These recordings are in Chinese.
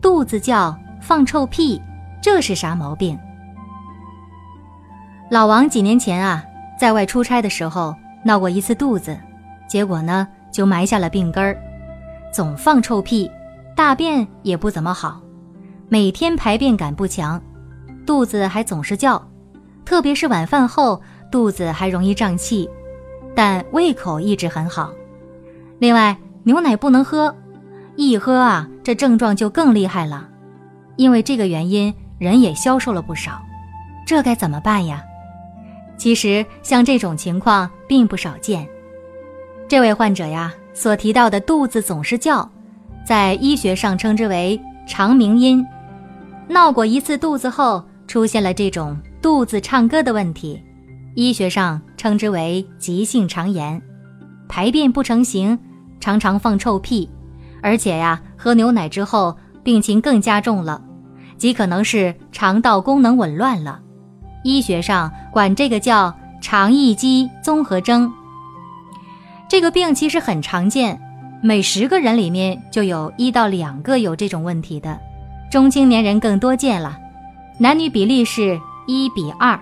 肚子叫放臭屁，这是啥毛病？老王几年前啊，在外出差的时候闹过一次肚子，结果呢就埋下了病根儿，总放臭屁，大便也不怎么好，每天排便感不强，肚子还总是叫，特别是晚饭后肚子还容易胀气，但胃口一直很好。另外牛奶不能喝。一喝啊，这症状就更厉害了，因为这个原因，人也消瘦了不少。这该怎么办呀？其实像这种情况并不少见。这位患者呀，所提到的肚子总是叫，在医学上称之为肠鸣音。闹过一次肚子后，出现了这种肚子唱歌的问题，医学上称之为急性肠炎，排便不成形，常常放臭屁。而且呀，喝牛奶之后病情更加重了，极可能是肠道功能紊乱了。医学上管这个叫肠易激综合征。这个病其实很常见，每十个人里面就有一到两个有这种问题的，中青年人更多见了，男女比例是一比二。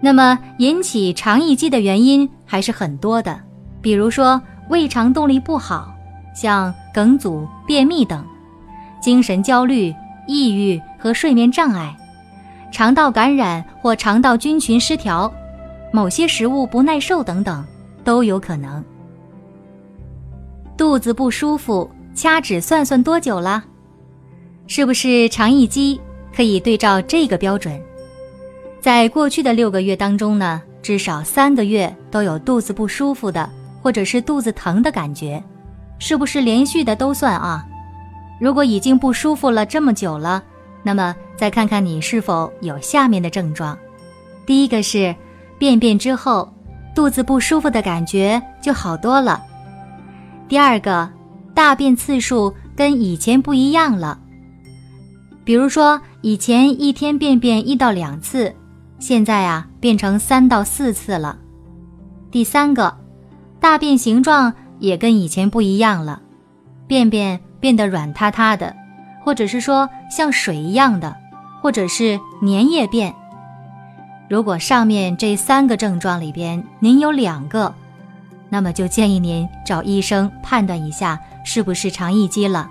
那么引起肠易激的原因还是很多的，比如说胃肠动力不好。像梗阻、便秘等，精神焦虑、抑郁和睡眠障碍，肠道感染或肠道菌群失调，某些食物不耐受等等，都有可能。肚子不舒服，掐指算算多久了？是不是肠易激？可以对照这个标准，在过去的六个月当中呢，至少三个月都有肚子不舒服的，或者是肚子疼的感觉。是不是连续的都算啊？如果已经不舒服了这么久了，那么再看看你是否有下面的症状。第一个是，便便之后肚子不舒服的感觉就好多了。第二个，大便次数跟以前不一样了。比如说以前一天便便一到两次，现在啊变成三到四次了。第三个，大便形状。也跟以前不一样了，便便变得软塌塌的，或者是说像水一样的，或者是粘液便。如果上面这三个症状里边您有两个，那么就建议您找医生判断一下是不是肠易激了。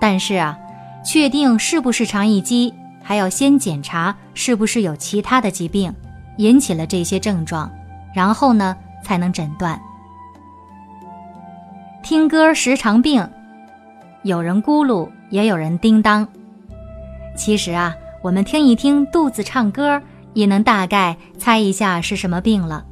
但是啊，确定是不是肠易激，还要先检查是不是有其他的疾病引起了这些症状，然后呢才能诊断。听歌时常病，有人咕噜，也有人叮当。其实啊，我们听一听肚子唱歌，也能大概猜一下是什么病了。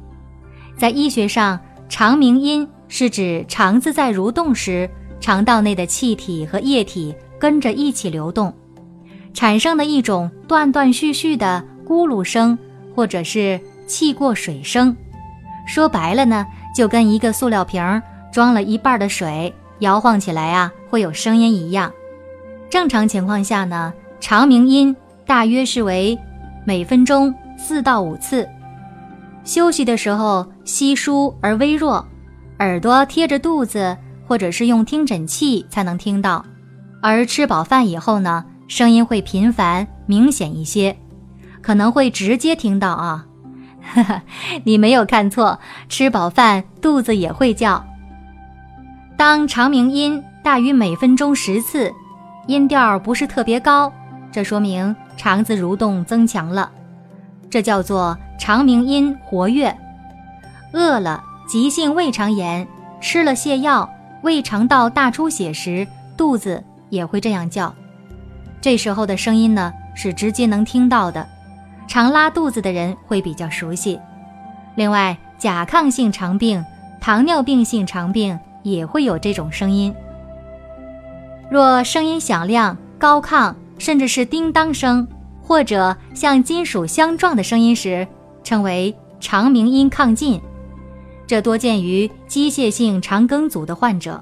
在医学上，肠鸣音是指肠子在蠕动时，肠道内的气体和液体跟着一起流动，产生的一种断断续续的咕噜声，或者是气过水声。说白了呢，就跟一个塑料瓶儿。装了一半的水，摇晃起来啊，会有声音一样。正常情况下呢，长鸣音大约是为每分钟四到五次。休息的时候稀疏而微弱，耳朵贴着肚子，或者是用听诊器才能听到。而吃饱饭以后呢，声音会频繁明显一些，可能会直接听到啊。哈哈，你没有看错，吃饱饭肚子也会叫。当肠鸣音大于每分钟十次，音调不是特别高，这说明肠子蠕动增强了，这叫做肠鸣音活跃。饿了、急性胃肠炎、吃了泻药、胃肠道大出血时，肚子也会这样叫。这时候的声音呢是直接能听到的，常拉肚子的人会比较熟悉。另外，甲亢性肠病、糖尿病性肠病。也会有这种声音。若声音响亮、高亢，甚至是叮当声，或者像金属相撞的声音时，称为肠鸣音亢进。这多见于机械性肠梗阻的患者。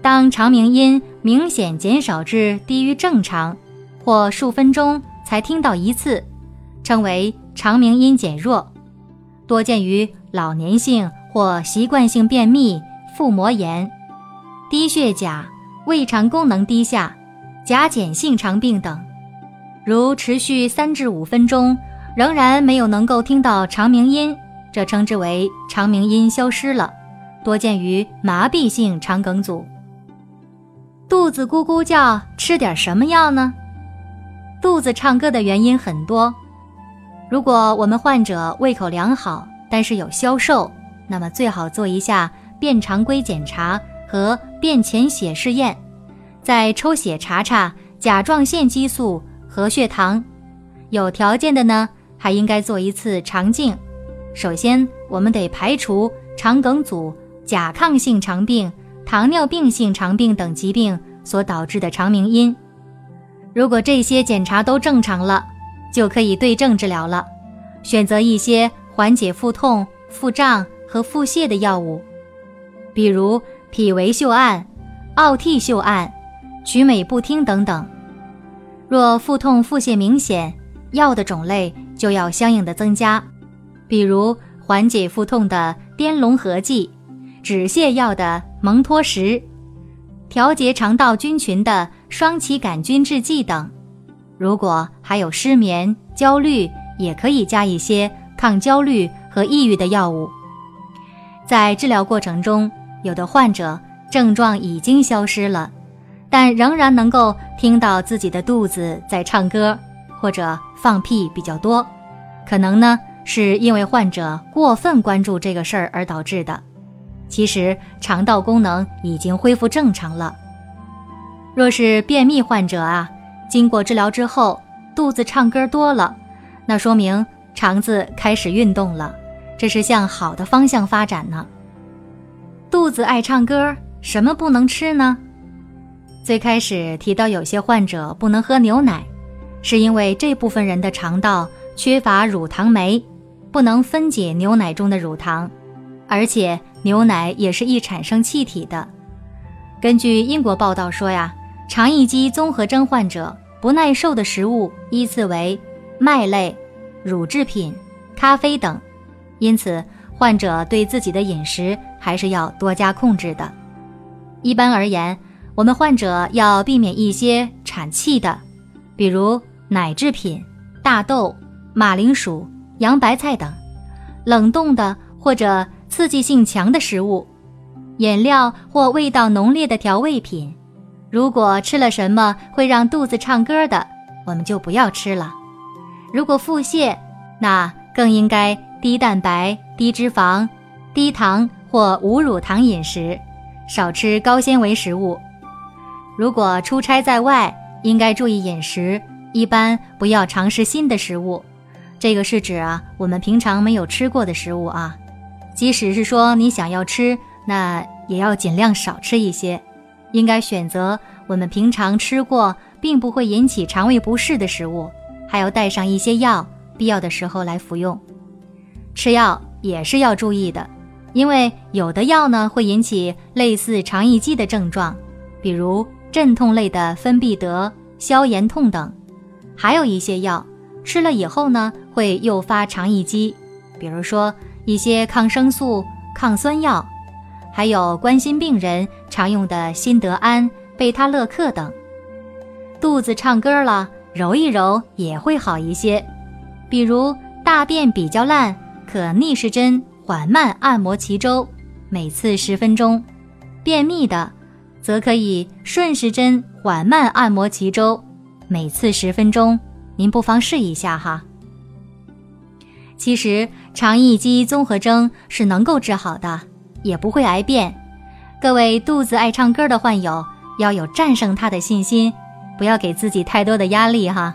当肠鸣音明显减少至低于正常，或数分钟才听到一次，称为肠鸣音减弱，多见于老年性或习惯性便秘、腹膜炎、低血钾、胃肠功能低下、甲减性肠病等。如持续三至五分钟，仍然没有能够听到肠鸣音，这称之为肠鸣音消失了，多见于麻痹性肠梗阻。肚子咕咕叫，吃点什么药呢？肚子唱歌的原因很多。如果我们患者胃口良好，但是有消瘦，那么最好做一下便常规检查和便潜血试验，再抽血查查甲状腺激素和血糖。有条件的呢，还应该做一次肠镜。首先，我们得排除肠梗阻、甲亢性肠病。糖尿病性肠病等疾病所导致的肠鸣音，如果这些检查都正常了，就可以对症治疗了，选择一些缓解腹痛、腹胀和腹泻的药物，比如匹维溴胺、奥替溴胺、曲美布汀等等。若腹痛、腹泻明显，药的种类就要相应的增加，比如缓解腹痛的滇龙合剂。止泻药的蒙脱石，调节肠道菌群的双歧杆菌制剂等。如果还有失眠、焦虑，也可以加一些抗焦虑和抑郁的药物。在治疗过程中，有的患者症状已经消失了，但仍然能够听到自己的肚子在唱歌，或者放屁比较多，可能呢是因为患者过分关注这个事儿而导致的。其实肠道功能已经恢复正常了。若是便秘患者啊，经过治疗之后，肚子唱歌多了，那说明肠子开始运动了，这是向好的方向发展呢。肚子爱唱歌，什么不能吃呢？最开始提到有些患者不能喝牛奶，是因为这部分人的肠道缺乏乳糖酶，不能分解牛奶中的乳糖，而且。牛奶也是易产生气体的。根据英国报道说呀，肠易激综合征患者不耐受的食物依次为麦类、乳制品、咖啡等，因此患者对自己的饮食还是要多加控制的。一般而言，我们患者要避免一些产气的，比如奶制品、大豆、马铃薯、洋白菜等；冷冻的或者。刺激性强的食物、饮料或味道浓烈的调味品，如果吃了什么会让肚子唱歌的，我们就不要吃了。如果腹泻，那更应该低蛋白、低脂肪、低糖或无乳糖饮食，少吃高纤维食物。如果出差在外，应该注意饮食，一般不要尝试新的食物。这个是指啊，我们平常没有吃过的食物啊。即使是说你想要吃，那也要尽量少吃一些，应该选择我们平常吃过并不会引起肠胃不适的食物，还要带上一些药，必要的时候来服用。吃药也是要注意的，因为有的药呢会引起类似肠易激的症状，比如镇痛类的芬必得、消炎痛等；还有一些药吃了以后呢会诱发肠易激，比如说。一些抗生素、抗酸药，还有冠心病人常用的辛德安、贝他乐克等。肚子唱歌了，揉一揉也会好一些。比如大便比较烂，可逆时针缓慢按摩脐周，每次十分钟；便秘的，则可以顺时针缓慢按摩脐周，每次十分钟。您不妨试一下哈。其实肠易激综合征是能够治好的，也不会癌变。各位肚子爱唱歌的患友要有战胜它的信心，不要给自己太多的压力哈。